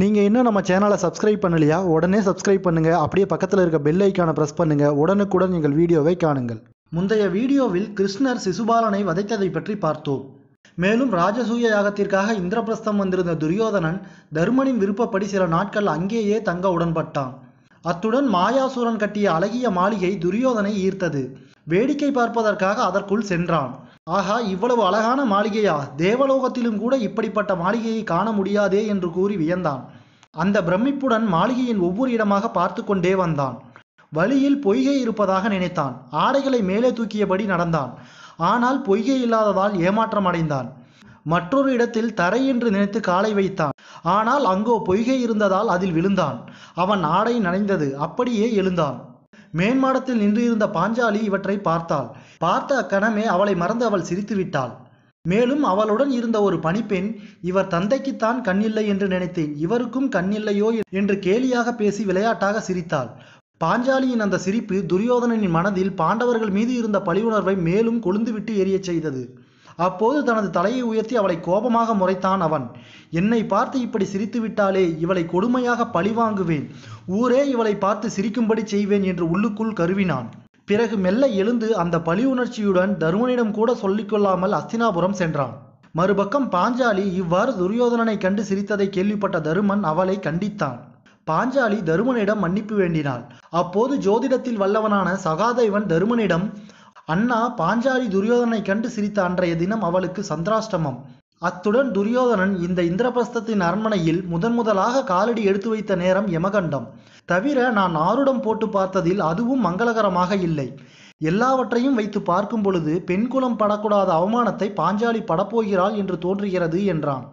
நீங்கள் இன்னும் நம்ம சேனலை சப்ஸ்கிரைப் பண்ணலையா? உடனே சப்ஸ்கிரைப் பண்ணுங்கள் அப்படியே பக்கத்தில் இருக்க பெல் ஐக்கானை ப்ரெஸ் பண்ணுங்கள் உடனுக்குடன் எங்கள் வீடியோவை காணுங்கள். முந்தைய வீடியோவில் கிருஷ்ணர் சிசுபாலனை வதைத்ததை பற்றி பார்த்தோம். மேலும் ராஜசூய யாகத்திற்காக இந்திரபிரஸ்தம் வந்திருந்த துரியோதனன் தர்மனின் விருப்பப்படி சில நாட்கள் அங்கேயே தங்க உடன்பட்டான். அத்துடன் மாயாசூரன் கட்டிய அழகிய மாளிகை துரியோதனை ஈர்த்தது. வேடிக்கை பார்ப்பதற்காக அதற்குள் சென்றான். ஆகா இவ்வளவு அழகான மாளிகையா? தேவலோகத்திலும் கூட இப்படிப்பட்ட மாளிகையை காண முடியாதே என்று கூறி வியந்தான். அந்த பிரமிப்புடன் மாளிகையின் ஒவ்வொரு இடமாக பார்த்து கொண்டே வந்தான். வழியில் பொய்கை இருப்பதாக நினைத்தான். ஆடைகளை மேலே தூக்கியபடி நடந்தான். ஆனால் பொய்கை இல்லாததால் ஏமாற்றம் அடைந்தான். மற்றொரு இடத்தில் தரை என்று நினைத்து காலை வைத்தான். ஆனால் அங்கோ பொய்கை இருந்ததால் அதில் விழுந்தான். அவன் ஆடை நனைந்தது. அப்படியே எழுந்தான். மேன்மாடத்தில் நின்று இருந்த பாஞ்சாலி இவற்றை பார்த்தாள். பார்த்த அக்கணமே அவளை மறந்து அவள் சிரித்து விட்டாள். மேலும் அவளுடன் இருந்த ஒரு பணிப்பெண் இவர் தந்தைக்குத்தான் கண்ணில்லை என்று நினைத்தேன். இவருக்கும் கண்ணில்லையோ என்று கேலியாக பேசி விளையாட்டாக சிரித்தாள். பாஞ்சாலியின் அந்த சிரிப்பு துரியோதனனின் மனதில் பாண்டவர்கள் மீது இருந்த பழிவுணர்வை மேலும் கொழுந்துவிட்டு எரியச் செய்தது. அப்போது தனது தலையை உயர்த்தி அவளை கோபமாக முறைத்தான் அவன். என்னை பார்த்து இப்படி சிரித்து விட்டாலே இவளை கொடுமையாக பழிவாங்குவேன். ஊரே இவளை பார்த்து சிரிக்கும்படி செய்வேன் என்று உள்ளுக்குள் கருவினான். பிறகு மெல்ல எழுந்து அந்த பழி உணர்ச்சியுடன் தருமனிடம் கூட சொல்லிக்கொள்ளாமல் அஸ்தினாபுரம் சென்றான். மறுபக்கம் பாஞ்சாலி இவ்வாறு துரியோதனனை கண்டு சிரித்ததை கேள்விப்பட்ட தருமன் அவளை கண்டித்தான். பாஞ்சாலி தருமனிடம் மன்னிப்பு வேண்டினாள். அப்போது ஜோதிடத்தில் வல்லவனான சகாதேவன் தருமனிடம் அண்ணா பாஞ்சாலி துரியோதனை கண்டு சிரித்த அன்றைய தினம் அவளுக்கு சந்திராஷ்டமம். அத்துடன் துரியோதனன் இந்த இந்திரபிரஸ்தத்தின் அரண்மனையில் முதன் முதலாக காலடி எடுத்து வைத்த நேரம் யமகண்டம். தவிர நான் ஆருடம் போட்டு பார்த்ததில் அதுவும் மங்களகரமாக இல்லை. எல்லாவற்றையும் வைத்து பார்க்கும் பொழுது பெண்குலம் படக்கூடாத அவமானத்தை பாஞ்சாலி படப்போகிறாள் என்று தோன்றுகிறது என்றான்.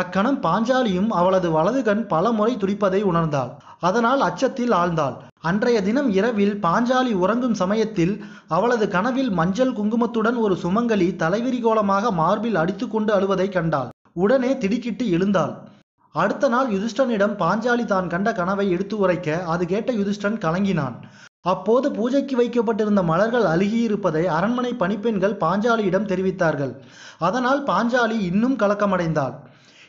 அக்கணம் பாஞ்சாலியும் அவளது வலது கண் பல முறை துடிப்பதை உணர்ந்தாள். அதனால் அச்சத்தில் ஆழ்ந்தாள். அன்றைய தினம் இரவில் பாஞ்சாலி உறங்கும் சமயத்தில் அவளது கனவில் மஞ்சள் குங்குமத்துடன் ஒரு சுமங்கலி தலைவிரிகோலமாக மார்பில் அடித்துக்கொண்டு அழுவதை கண்டாள். உடனே திடுக்கிட்டு எழுந்தாள். அடுத்த நாள் யுதிஷ்டனிடம் பாஞ்சாலி தான் கண்ட கனவை எடுத்து உரைக்க அது கேட்ட யுதிஷ்டன் கலங்கினான். அப்போது பூஜைக்கு வைக்கப்பட்டிருந்த மலர்கள் அழுகியிருப்பதை அரண்மனை பணிப்பெண்கள் பாஞ்சாலியிடம் தெரிவித்தார்கள். அதனால் பாஞ்சாலி இன்னும் கலக்கமடைந்தாள்.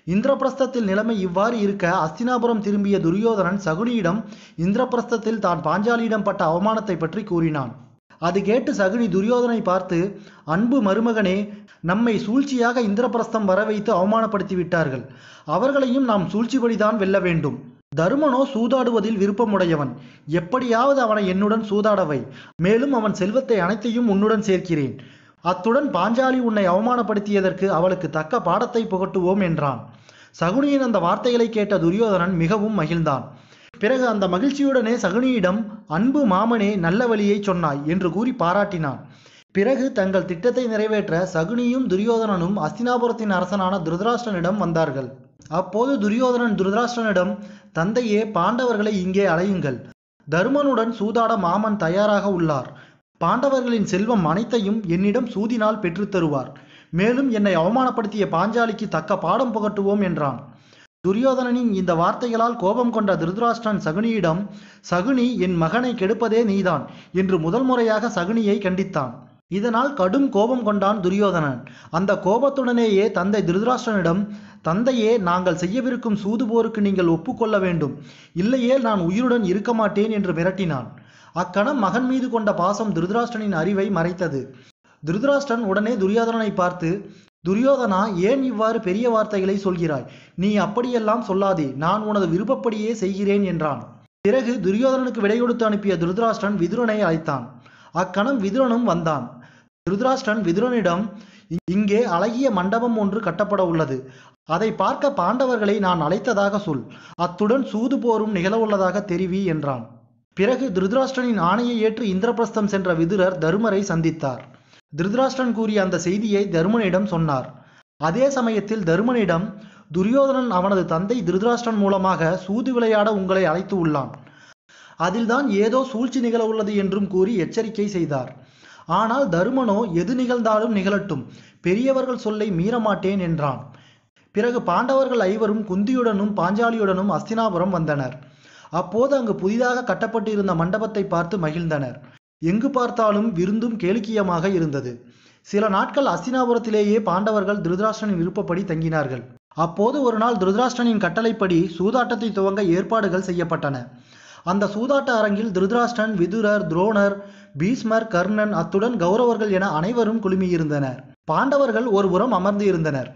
இந்திரபிரஸ்தத்தில் நிலைமை இவ்வாறு இருக்க அஸ்தினாபுரம் திரும்பிய துரியோதனன் சகுனியிடம் இந்திரபிரஸ்தத்தில் தான் பாஞ்சாலியிடம் பட்ட அவமானத்தை பற்றி கூறினான். அது கேட்டு சகுனி துரியோதனை பார்த்து அன்பு மருமகனே நம்மை சூழ்ச்சியாக இந்திரபிரஸ்தம் வர வைத்து அவமானப்படுத்தி விட்டார்கள். அவர்களையும் நாம் சூழ்ச்சிபடிதான் வெல்ல வேண்டும். தருமனோ சூதாடுவதில் விருப்பமுடையவன். எப்படியாவது அவனை என்னுடன் சூதாடவை. மேலும் அவன் செல்வத்தை அனைத்தையும் உன்னுடன் சேர்க்கிறேன். அத்துடன் பாஞ்சாலி உன்னை அவமானப்படுத்தியதற்கு அவளுக்கு தக்க பாடத்தை புகட்டுவோம் என்றான். சகுனியின் அந்த வார்த்தைகளை கேட்ட துரியோதனன் மிகவும் மகிழ்ந்தான். பிறகு அந்த மகிழ்ச்சியுடனே சகுனியிடம் அன்பு மாமனே நல்ல வழியை சொன்னாய் என்று கூறி பாராட்டினான். பிறகு தங்கள் திட்டத்தை நிறைவேற்ற சகுனியும் துரியோதனனும் அஸ்தினாபுரத்தின் அரசனான துருதராஷ்டனிடம் வந்தார்கள். அப்போது துரியோதனன் துருதராஷ்டனிடம் தந்தையே பாண்டவர்களை இங்கே அலையுங்கள் தருமனுடன் சூதாட மாமன் தயாராக உள்ளார். பாண்டவர்களின் செல்வம் அனைத்தையும் என்னிடம் சூதினால் பெற்றுத் தருவார். மேலும் என்னை அவமானப்படுத்திய பாஞ்சாலிக்கு தக்க பாடம் புகட்டுவோம் என்றான். துரியோதனனின் இந்த வார்த்தைகளால் கோபம் கொண்ட திருதராஷ்டிரன் சகுனியிடம் சகுனி என் மகனை கெடுப்பதே நீதான் என்று முதல் முறையாக சகுனியை கண்டித்தான். இதனால் கடும் கோபம் கொண்டான் துரியோதனன். அந்த கோபத்துடனேயே தந்தை திருதராஷ்டிரனிடம் தந்தையே நாங்கள் செய்யவிருக்கும் சூது போருக்கு நீங்கள் ஒப்புக்கொள்ள வேண்டும். இல்லையே நான் உயிருடன் இருக்க மாட்டேன் என்று மிரட்டினான் அக்கணம் மகன் மீது கொண்ட பாசம் துருதராஷ்டனின் அறிவை மறைத்தது. துருதராஷ்டன் உடனே துரியோதனனை பார்த்து துரியோதனா ஏன் இவ்வாறு பெரிய வார்த்தைகளை சொல்கிறாய்? நீ அப்படியெல்லாம் சொல்லாதே நான் உனது விருப்பப்படியே செய்கிறேன் என்றான். பிறகு துரியோதனனுக்கு விடை கொடுத்து அனுப்பிய துருதராஷ்டன் விதுரனை அழைத்தான். அக்கணம் விதுரனும் வந்தான். துருதராஷ்டன் விதுரனிடம் இங்கே அழகிய மண்டபம் ஒன்று கட்டப்பட உள்ளது. அதை பார்க்க பாண்டவர்களை நான் அழைத்ததாக சொல். அத்துடன் சூது போரும் நிகழவுள்ளதாக தெரிவி என்றான். பிறகு திருதராஷ்டிரனின் ஆணையை ஏற்று இந்திரபிரஸ்தம் சென்ற விதுரர் தருமரை சந்தித்தார். திருதராஷ்டிரன் கூறிய அந்த செய்தியை தருமனிடம் சொன்னார். அதே சமயத்தில் தருமனிடம் துரியோதனன் அவனது தந்தை திருதராஷ்டிரன் மூலமாக சூது விளையாட உங்களை அழைத்து உள்ளான். அதில்தான் ஏதோ சூழ்ச்சி நிகழ உள்ளது என்றும் கூறி எச்சரிக்கை செய்தார். ஆனால் தருமனோ எது நிகழ்ந்தாலும் நிகழட்டும். பெரியவர்கள் சொல்லை மீறமாட்டேன் என்றான். பிறகு பாண்டவர்கள் ஐவரும் குந்தியுடனும் பாஞ்சாலியுடனும் அஸ்தினாபுரம் வந்தனர். அப்போது அங்கு புதிதாக கட்டப்பட்டிருந்த மண்டபத்தை பார்த்து மகிழ்ந்தனர். எங்கு பார்த்தாலும் விருந்தும் கேளிக்கியமாக இருந்தது. சில நாட்கள் அஸ்தினாபுரத்திலேயே பாண்டவர்கள் திருதராஷ்டிரனின் விருப்பப்படி தங்கினார்கள். அப்போது ஒரு நாள் திருதராஷ்டிரனின் கட்டளைப்படி சூதாட்டத்தை துவங்க ஏற்பாடுகள் செய்யப்பட்டன. அந்த சூதாட்ட அரங்கில் திருதராஷ்டிரன் விதுரர் துரோணர் பீஷ்மர் கர்ணன் அத்துடன் கௌரவர்கள் என அனைவரும் குழுமியிருந்தனர். பாண்டவர்கள் ஒருபுறம் அமர்ந்து இருந்தனர்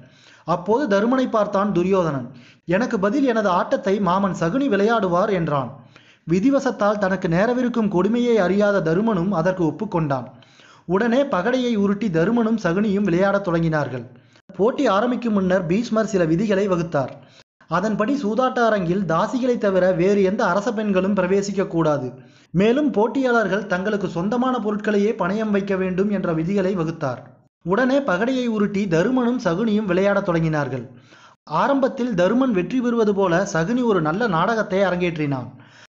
அப்போது தருமனை பார்த்தான் துரியோதனன். எனக்கு பதில் எனது ஆட்டத்தை மாமன் சகுனி விளையாடுவார் என்றான். விதிவசத்தால் தனக்கு நேரவிருக்கும் கொடுமையை அறியாத தருமனும் அதற்கு ஒப்புக்கொண்டான். உடனே பகடையை உருட்டி தருமனும் சகுனியும் விளையாடத் தொடங்கினார்கள். போட்டி ஆரம்பிக்கும் முன்னர் பீஷ்மர் சில விதிகளை வகுத்தார். அதன்படி சூதாட்ட அரங்கில் தாசிகளை தவிர வேறு எந்த அரச பெண்களும் பிரவேசிக்கக்கூடாது மேலும் போட்டியாளர்கள் தங்களுக்கு சொந்தமான பொருட்களையே பணயம் வைக்க வேண்டும் என்ற விதிகளை வகுத்தார். உடனே பகடையை உருட்டி தருமனும் சகுனியும் விளையாடத் தொடங்கினார்கள். ஆரம்பத்தில் தருமன் வெற்றி பெறுவது போல சகுனி ஒரு நல்ல நாடகத்தை அரங்கேற்றினான்.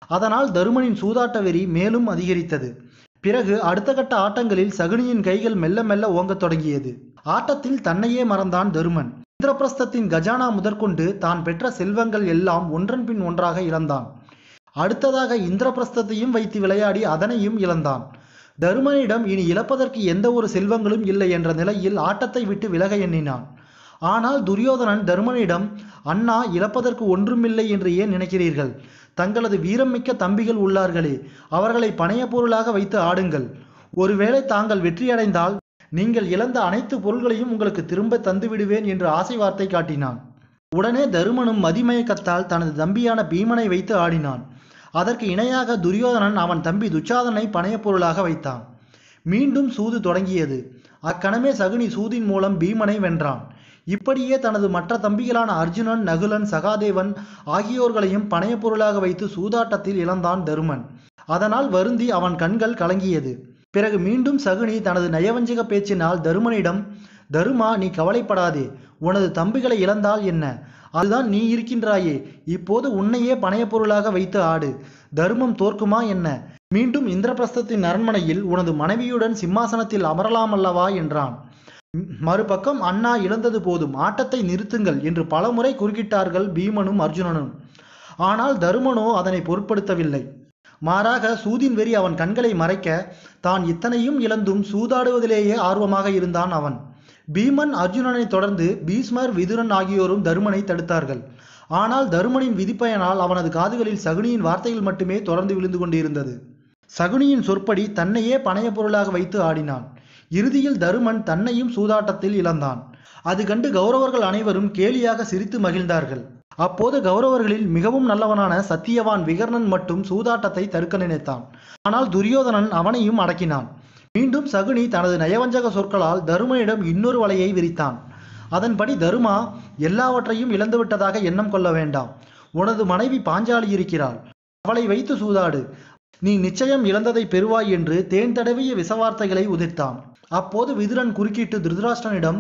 அதனால் தருமனின் சூதாட்ட வெறி மேலும் அதிகரித்தது. பிறகு அடுத்த கட்ட ஆட்டங்களில் சகுனியின் கைகள் மெல்ல மெல்ல ஓங்கத் தொடங்கியது. ஆட்டத்தில் தன்னையே மறந்தான் தருமன். இந்திரபிரஸ்தத்தின் கஜானா முதற்கொண்டு தான் பெற்ற செல்வங்கள் எல்லாம் ஒன்றன் பின் ஒன்றாக இழந்தான். அடுத்ததாக இந்திரபிரஸ்தத்தையும் வைத்து விளையாடி அதனையும் இழந்தான். தருமனிடம் இனி இழப்பதற்கு எந்த ஒரு செல்வங்களும் இல்லை என்ற நிலையில் ஆட்டத்தை விட்டு விலக எண்ணினான். ஆனால் துரியோதனன் தருமனிடம் அண்ணா இழப்பதற்கு ஒன்றுமில்லை என்று ஏன் நினைக்கிறீர்கள்? தங்களது வீரம் மிக்க தம்பிகள் உள்ளார்களே அவர்களை பணைய பொருளாக வைத்து ஆடுங்கள். ஒருவேளை தாங்கள் வெற்றியடைந்தால் நீங்கள் இழந்த அனைத்து பொருள்களையும் உங்களுக்கு திரும்ப தந்து விடுவேன் என்று ஆசை வார்த்தை காட்டினான். உடனே தருமனும் மதிமயக்கத்தால் தனது தம்பியான பீமனை வைத்து ஆடினான். அதற்கு இணையாக துரியோதனன் அவன் தம்பி துச்சாதனை பணைய பொருளாக வைத்தான். மீண்டும் சூது தொடங்கியது. அக்கணமே சகுனி சூதின் மூலம் பீமனை வென்றான். இப்படியே தனது மற்ற தம்பிகளான அர்ஜுனன் நகுலன் சகாதேவன் ஆகியோர்களையும் பணைய பொருளாக வைத்து சூதாட்டத்தில் இழந்தான் தருமன். அதனால் வருந்தி அவன் கண்கள் கலங்கியது. பிறகு மீண்டும் சகுனி தனது நயவஞ்சக பேச்சினால் தருமனிடம் தருமா நீ கவலைப்படாதே. உனது தம்பிகளை இழந்தால் என்ன? அதுதான் நீ இருக்கின்றாயே. இப்போது உன்னையே பணையப் பொருளாக வைத்து ஆடு. தர்மம் தோற்குமா என்ன? மீண்டும் இந்திரபிரஸ்தத்தின் அரண்மனையில் உனது மனைவியுடன் சிம்மாசனத்தில் அமரலாமல்லவா? என்றான். மறுபக்கம் அண்ணா இழந்தது போதும் ஆட்டத்தை நிறுத்துங்கள் என்று பலமுறை குறுக்கிட்டார்கள் பீமனும் அர்ஜுனனும். ஆனால் தருமனோ அதனை பொருட்படுத்தவில்லை. மாறாக சூதின் வெறி அவன் கண்களை மறைக்க தான் இத்தனையும் இழந்தும் சூதாடுவதிலேயே ஆர்வமாக இருந்தான் அவன். பீமன் அர்ஜுனனை தொடர்ந்து பீஸ்மர் விதுரன் ஆகியோரும் தருமனை தடுத்தார்கள். ஆனால் தருமனின் விதிப்பயனால் அவனது காதுகளில் சகுனியின் வார்த்தைகள் மட்டுமே தொடர்ந்து விழுந்து கொண்டிருந்தது. சகுனியின் சொற்படி தன்னையே பணைய பொருளாக வைத்து ஆடினான். இறுதியில் தருமன் தன்னையும் சூதாட்டத்தில் இழந்தான். அது கண்டு கௌரவர்கள் அனைவரும் கேலியாக சிரித்து மகிழ்ந்தார்கள். அப்போது கௌரவர்களில் மிகவும் நல்லவனான சத்தியவான் விகர்ணன் மட்டும் சூதாட்டத்தை தடுக்க நினைத்தான். ஆனால் துரியோதனன் அவனையும் அடக்கினான். மீண்டும் சகுனி தனது நயவஞ்சக சொற்களால் தருமனிடம் இன்னொரு வலையை விரித்தான். அதன்படி தருமா எல்லாவற்றையும் இழந்துவிட்டதாக எண்ணம் கொள்ள வேண்டாம். உனது மனைவி பாஞ்சாலி இருக்கிறாள். அவளை வைத்து சூதாடு. நீ நிச்சயம் இழந்ததை பெறுவாய் என்று தேன் தடவிய விசவார்த்தைகளை உதிர்த்தான். அப்போது விதுரன் குறுக்கிட்டு திருதராஷ்டிரனிடம்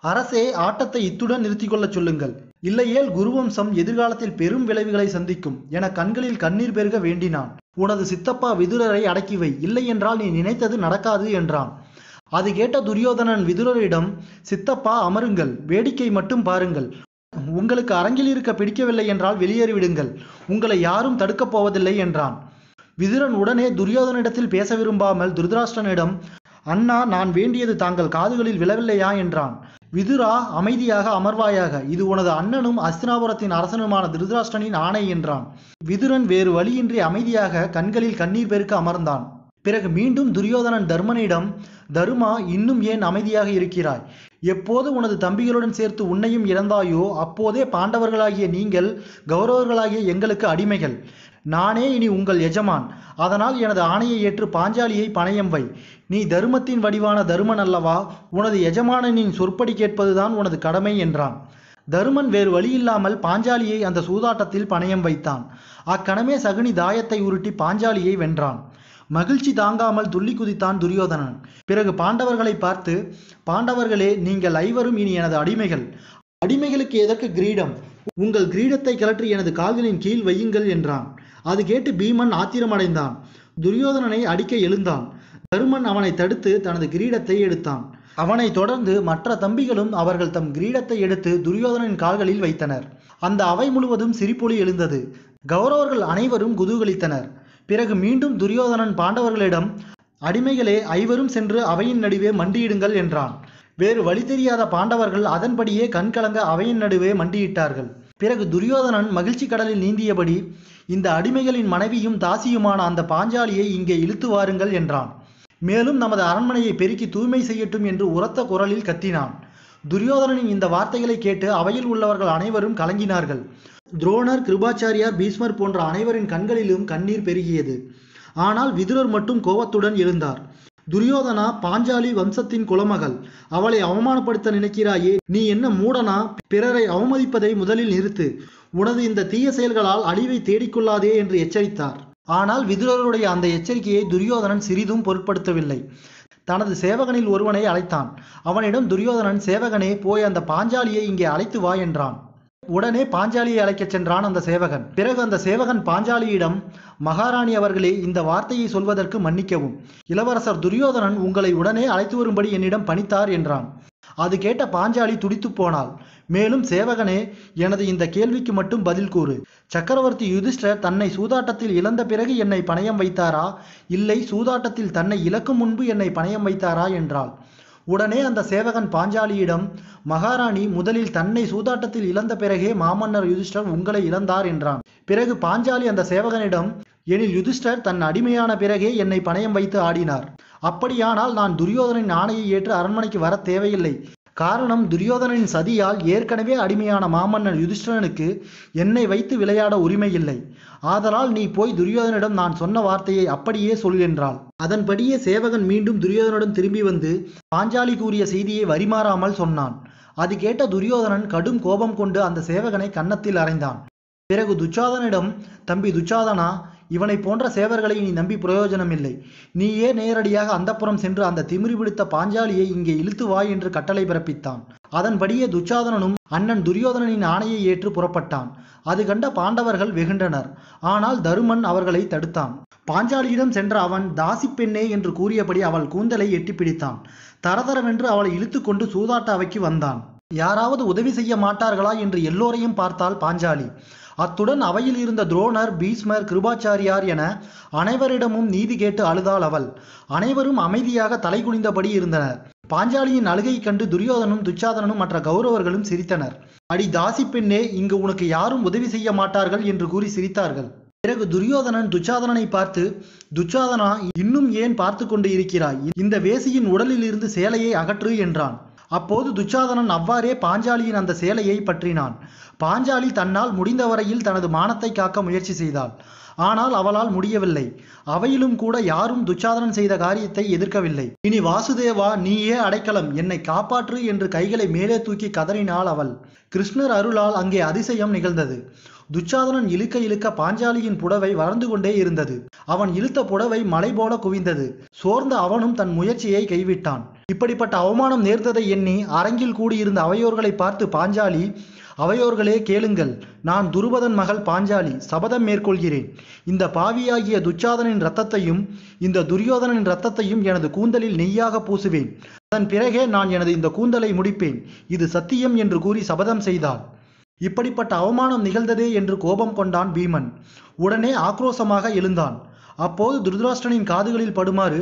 அரசே ஆட்டத்தை இத்துடன் நிறுத்திக் கொள்ளச் சொல்லுங்கள். இல்லையேல் குருவம்சம் எதிர்காலத்தில் பெரும் விளைவுகளை சந்திக்கும் என கண்களில் கண்ணீர் பெருக வேண்டினான். உனது சித்தப்பா விதுரரை அடக்கி வை. இல்லை என்றால் நீ நினைத்தது நடக்காது என்றான். அது கேட்ட துரியோதனன் விதுரரிடம் சித்தப்பா அமருங்கள். வேடிக்கை மட்டும் பாருங்கள். உங்களுக்கு அரங்கில் இருக்க பிடிக்கவில்லை என்றால் வெளியேறிவிடுங்கள் உங்களை யாரும் தடுக்கப் போவதில்லை என்றான். விதுரன் உடனே துரியோதனிடத்தில் பேச விரும்பாமல் துருதராஷ்டனிடம் அண்ணா நான் வேண்டியது தாங்கள் காதுகளில் விழவில்லையா? என்றான். விதுரா அமைதியாக அமர்வாயாக. இது உனது அண்ணனும் அஸ்தினாபுரத்தின் அரசனுமான திருதராஷ்டனின் ஆணை என்றான். விதுரன் வேறு வழியின்றி அமைதியாக கண்களில் கண்ணீர் பெருக்க அமர்ந்தான். பிறகு மீண்டும் துரியோதனன் தர்மனிடம் தருமா இன்னும் ஏன் அமைதியாக இருக்கிறாய்? எப்போது உனது தம்பிகளுடன் சேர்த்து உன்னையும் இழந்தாயோ அப்போதே பாண்டவர்களாகிய நீங்கள் கௌரவர்களாகிய எங்களுக்கு அடிமைகள். நானே இனி உங்கள் எஜமான். அதனால் எனது ஆணையை ஏற்று பாஞ்சாலியை பணயம் வை. நீ தருமத்தின் வடிவான தருமன் அல்லவா? உனது எஜமானனின் சொற்படி கேட்பதுதான் உனது கடமை என்றான். தருமன் வேறு வழியில்லாமல் பாஞ்சாலியை அந்த சூதாட்டத்தில் பணயம் வைத்தான். அக்கணமே சகுனி தாயத்தை உருட்டி பாஞ்சாலியை வென்றான். மகிழ்ச்சி தாங்காமல் துள்ளி குதித்தான் துரியோதனன். பிறகு பாண்டவர்களை பார்த்து பாண்டவர்களே நீங்கள் ஐவரும் இனி எனது அடிமைகள். அடிமைகளுக்கு எதற்கு கிரீடம்? உங்கள் கிரீடத்தை கலற்றி எனது கால்களின் கீழ் வையுங்கள் என்றான். அது கேட்டு பீமன் ஆத்திரமடைந்தான். துரியோதனனை அடிக்க எழுந்தான். தருமன் அவனை தடுத்து தனது கிரீடத்தை எடுத்தான். அவனை தொடர்ந்து மற்ற தம்பிகளும் அவர்கள் தம் கிரீடத்தை எடுத்து துரியோதனின் கால்களில் வைத்தனர். அந்த அவை முழுவதும் சிரிப்பொலி எழுந்தது. கௌரவர்கள் அனைவரும் குதூகலித்தனர். பிறகு மீண்டும் துரியோதனன் பாண்டவர்களிடம் அடிமைகளே ஐவரும் சென்று அவையின் நடுவே மண்டியிடுங்கள் என்றான். வேறு வழி தெரியாத பாண்டவர்கள் அதன்படியே கண்கலங்க அவையின் நடுவே மண்டியிட்டார்கள். பிறகு துரியோதனன் மகிழ்ச்சி கடலில் நீந்தியபடி இந்த அடிமைகளின் மனைவியும் தாசியுமான அந்த பாஞ்சாலியை இங்கே இழுத்து வாருங்கள் என்றான். மேலும் நமது அரண்மனையை பெருக்கி தூய்மை செய்யட்டும் என்று உரத்த குரலில் கத்தினான். துரியோதனனின் இந்த வார்த்தைகளை கேட்டு அவையில் உள்ளவர்கள் அனைவரும் கலங்கினார்கள். துரோணர் கிருபாச்சாரியார் பீஸ்மர் போன்ற அனைவரின் கண்களிலும் கண்ணீர் பெருகியது. ஆனால் விதுரர் மட்டும் கோபத்துடன் எழுந்தார். துரியோதனா பாஞ்சாலி வம்சத்தின் குலமகள் அவளை அவமானப்படுத்த நினைக்கிறாயே நீ என்ன மூடனா? பிறரை அவமதிப்பதை முதலில் நிறுத்து. உனது இந்த தீய செயல்களால் அழிவை தேடிக்கொள்ளாதே என்று எச்சரித்தார். ஆனால் விதுரருடைய அந்த எச்சரிக்கையை துரியோதனன் சிறிதும் பொருட்படுத்தவில்லை. தனது சேவகனில் ஒருவனை அழைத்தான். அவனிடம் துரியோதனன் சேவகனே போய் அந்த பாஞ்சாலியை இங்கே அழைத்து வா என்றான். உடனே பாஞ்சாலியை அழைக்கச் சென்றான் அந்த சேவகன். பிறகு அந்த சேவகன் பாஞ்சாலியிடம் மகாராணி அவர்களே இந்த வார்த்தையை சொல்வதற்கு மன்னிக்கவும். இளவரசர் துரியோதனன் உங்களை உடனே அழைத்து வரும்படி என்னிடம் பணித்தார் என்றான். அது கேட்ட பாஞ்சாலி துடித்துப் போனாள். மேலும் சேவகனே எனது இந்த கேள்விக்கு மட்டும் பதில் கூறு. சக்கரவர்த்தி யுதிஷ்டர் தன்னை சூதாட்டத்தில் இழந்த பிறகு என்னை பணயம் வைத்தாரா? இல்லை சூதாட்டத்தில் தன்னை இழக்கும் முன்பு என்னை பணயம் வைத்தாரா? என்றாள். உடனே அந்த சேவகன் பாஞ்சாலியிடம் மகாராணி முதலில் தன்னை சூதாட்டத்தில் இழந்த பிறகே மாமன்னர் யுதிஷ்டர் உங்களை இழந்தார் என்றான். பிறகு பாஞ்சாலி அந்த சேவகனிடம் எனில் யுதிஷ்டர் தன் அடிமையான பிறகே என்னை பணயம் வைத்து ஆடினார். அப்படியானால் நான் துரியோதனின் ஆணையை ஏற்று அரண்மனைக்கு வர தேவையில்லை. காரணம் துரியோதனின் சதியால் ஏற்கனவே அடிமையான மாமன்னன் யுதிஷ்டனுக்கு என்னை வைத்து விளையாட உரிமை இல்லை ஆதலால் நீ போய் துரியோதனிடம் நான் சொன்ன வார்த்தையை அப்படியே சொல் என்றாள். அதன்படியே சேவகன் மீண்டும் துரியோதனிடம் திரும்பி வந்து பாஞ்சாலி கூறிய செய்தியை வரிமாறாமல் சொன்னான். அது கேட்ட துரியோதனன் கடும் கோபம் கொண்டு அந்த சேவகனை கன்னத்தில் அறைந்தான். பிறகு துச்சாதனிடம் தம்பி துச்சாதனா? இவனை போன்ற சேவர்களை நீ நம்பி பிரயோஜனம் இல்லை நீயே நேரடியாக அந்தப்புறம் சென்று அந்த திமிரி பிடித்த பாஞ்சாலியை இங்கே இழுத்து வா என்று கட்டளை பிறப்பித்தான். அதன்படியே துச்சாதனனும் அண்ணன் துரியோதனனின் ஆணையை ஏற்று புறப்பட்டான். அது கண்ட பாண்டவர்கள் வெகுண்டனர். ஆனால் தருமன் அவர்களை தடுத்தான். பாஞ்சாலியிடம் சென்ற அவன் தாசி பெண்ணே என்று கூறியபடி அவள் கூந்தலை எட்டி பிடித்தான். தரதரவென்று அவளை இழுத்து கொண்டு சூதாட்ட அவைக்கு வந்தான். யாராவது உதவி செய்ய மாட்டார்களா என்று எல்லோரையும் பார்த்தாள் பாஞ்சாலி. அத்துடன் அவையில் இருந்த துரோணர் பீஷ்மர் கிருபாச்சாரியார் என அனைவரிடமும் நீதி கேட்டு அழுதாள் அவள். அனைவரும் அமைதியாக தலைகுனிந்தபடி இருந்தனர். பாஞ்சாலியின் அழுகை கண்டு துரியோதனும் துச்சாதனனும் மற்ற கௌரவர்களும் சிரித்தனர். அடி தாசி பெண்ணே இங்கு உனக்கு யாரும் உதவி செய்ய மாட்டார்கள் என்று கூறி சிரித்தார்கள். பிறகு துரியோதனன் துச்சாதனனை பார்த்து துச்சாதனா இன்னும் ஏன் பார்த்து கொண்டு இருக்கிறாய்? இந்த வேசியின் உடலில் இருந்து சேலையை அகற்று என்றான். அப்போது துச்சாதனன் அவ்வாறே பாஞ்சாலியின் அந்த சேலையை பற்றினான். பாஞ்சாலி தன்னால் முடிந்தவரையில் தனது மானத்தை காக்க முயற்சி செய்தாள். ஆனால் அவளால் முடியவில்லை. அவையிலும் கூட யாரும் துச்சாதனன் செய்த காரியத்தை எதிர்க்கவில்லை. இனி வாசுதேவா நீயே அடைக்கலம். என்னை காப்பாற்று என்று கைகளை மேலே தூக்கி கதறினாள் அவள். கிருஷ்ணர் அருளால் அங்கே அதிசயம் நிகழ்ந்தது. துச்சாதனன் இழுக்க இழுக்க பாஞ்சாலியின் புடவை வளர்ந்து கொண்டே இருந்தது. அவன் இழுத்த புடவை மலை போல குவிந்தது. சோர்ந்த அவனும் தன் முயற்சியை கைவிட்டான். இப்படிப்பட்ட அவமானம் நேர்ந்ததை எண்ணி அரங்கில் கூடியிருந்த அவையோர்களை பார்த்து பாஞ்சாலி அவையோர்களே கேளுங்கள் நான் துருபதன் மகள் பாஞ்சாலி சபதம் மேற்கொள்கிறேன். இந்த பாவியாகிய துச்சாதனின் இரத்தத்தையும் இந்த துரியோதனின் இரத்தத்தையும் எனது கூந்தலில் நெய்யாக பூசுவேன். அதன் பிறகே நான் எனது இந்த கூந்தலை முடிப்பேன். இது சத்தியம் என்று கூறி சபதம் செய்தாள் இப்படிப்பட்ட அவமானம் நிகழ்ந்ததே என்று கோபம் கொண்டான் பீமன். உடனே ஆக்ரோசமாக எழுந்தான். அப்போது துருதராஷ்டனின் காதுகளில் படுமாறு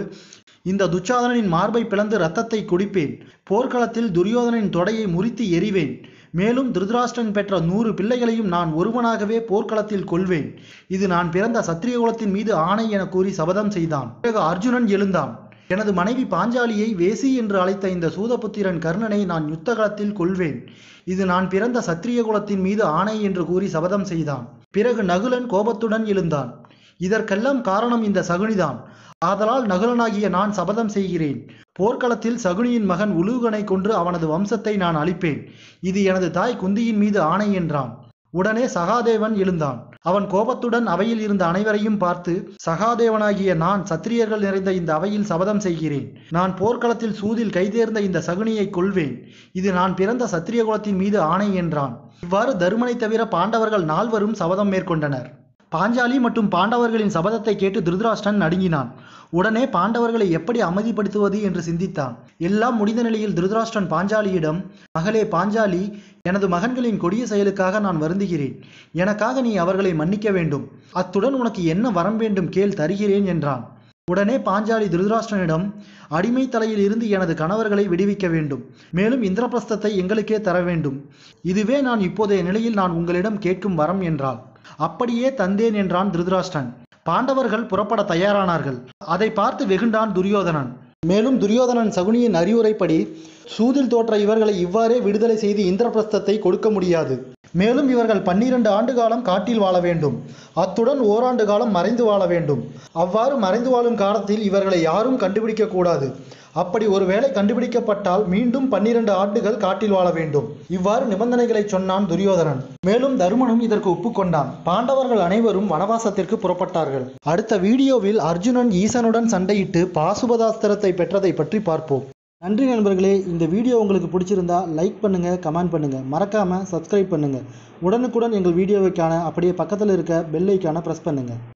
இந்த துச்சாதனனின் மார்பை பிளந்து ரத்தத்தை குடிப்பேன். போர்க்களத்தில் துரியோதனின் தொடையை முறித்து எறிவேன். மேலும் திருதராஷ்டிரன் பெற்ற நூறு பிள்ளைகளையும் நான் ஒருவனாகவே போர்க்களத்தில் கொள்வேன் இது நான் பிறந்த சத்திரிய குலத்தின் மீது ஆணை என கூறி சபதம் செய்தான். பிறகு அர்ஜுனன் எழுந்தான். எனது மனைவி பாஞ்சாலியை வேசி என்று அழைத்த இந்த சூதபுத்திரன் கர்ணனை நான் யுத்தகலத்தில் கொள்வேன் இது நான் பிறந்த சத்திரிய குலத்தின் மீது ஆணை என்று கூறி சபதம் செய்தான். பிறகு நகுலன் கோபத்துடன் எழுந்தான். இதற்கெல்லாம் காரணம் இந்த சகுனிதான். ஆதலால் நகுலனாகிய நான் சபதம் செய்கிறேன். போர்க்களத்தில் சகுனியின் மகன் உலூகனை கொன்று அவனது வம்சத்தை நான் அழிப்பேன். இது எனது தாய் குந்தியின் மீது ஆணை என்றான். உடனே சகாதேவன் எழுந்தான். அவன் கோபத்துடன் அவையில் இருந்த அனைவரையும் பார்த்து சகாதேவனாகிய நான் சத்திரியர்கள் நிறைந்த இந்த அவையில் சபதம் செய்கிறேன். நான் போர்க்களத்தில் சூதில் கைதேர்ந்த இந்த சகுனியை கொள்வேன் இது நான் பிறந்த சத்திரிய குலத்தின் மீது ஆணை என்றான். இவ்வாறு தருமனை தவிர பாண்டவர்கள் நால்வரும் சபதம் மேற்கொண்டனர். பாஞ்சாலி மற்றும் பாண்டவர்களின் சபதத்தை கேட்டு திருதராஷ்டிரன் நடுங்கினான். உடனே பாண்டவர்களை எப்படி அமைதிப்படுத்துவது என்று சிந்தித்தான். எல்லாம் முடிந்த நிலையில் திருதராஷ்டிரன் பாஞ்சாலியிடம் மகளே பாஞ்சாலி எனது மகன்களின் கொடிய செயலுக்காக நான் வருந்துகிறேன். எனக்காக நீ அவர்களை மன்னிக்க வேண்டும். அத்துடன் உனக்கு என்ன வரம் வேண்டும் கேள் தருகிறேன் என்றான். உடனே பாஞ்சாலி திருதராஷ்டிரனிடம் அடிமை தலையில் இருந்து எனது கணவர்களை விடுவிக்க வேண்டும். மேலும் இந்திரபிரஸ்தத்தை எங்களுக்கே தர வேண்டும். இதுவே நான் இப்போதைய நிலையில் நான் உங்களிடம் கேட்கும் வரம் என்றாள். அப்படியே தந்தேன் என்றான் திருதராஷ்டன். பாண்டவர்கள் புறப்பட தயாரானார்கள். அதை பார்த்து வெகுண்டான் துரியோதனன். மேலும் துரியோதனன் சகுனியின் அறிவுரைப்படி சூதில் தோற்ற இவர்களை இவ்வாறே விடுதலை செய்து இந்திரபிரஸ்தத்தை கொடுக்க முடியாது. மேலும் இவர்கள் பன்னிரண்டு ஆண்டு காலம் காட்டில் வாழ வேண்டும். அத்துடன் ஓராண்டு காலம் மறைந்து வாழ வேண்டும். அவ்வாறு மறைந்து வாழும் காலத்தில் இவர்களை யாரும் கண்டுபிடிக்க கூடாது. அப்படி ஒருவேளை கண்டுபிடிக்கப்பட்டால் மீண்டும் பன்னிரண்டு ஆண்டுகள் காட்டில் வாழ வேண்டும். இவ்வாறு நிபந்தனைகளை சொன்னான் துரியோதனன். மேலும் தருமனும் இதற்கு ஒப்புக்கொண்டான் பாண்டவர்கள் அனைவரும் வனவாசத்திற்கு புறப்பட்டார்கள். அடுத்த வீடியோவில் அர்ஜுனன் ஈசனுடன் சண்டையிட்டு பாசுபதாஸ்திரத்தை பெற்றதை பற்றி பார்ப்போம். நன்றி நண்பர்களே இந்த வீடியோ உங்களுக்கு பிடிச்சிருந்தா லைக் பண்ணுங்கள் கமெண்ட் பண்ணுங்கள் மறக்காமல் சப்ஸ்கிரைப் பண்ணுங்கள் உடனுக்குடன் எங்கள் வீடியோவை காண அப்படியே பக்கத்தில் இருக்க பெல் ப்ரெஸ் பண்ணுங்கள்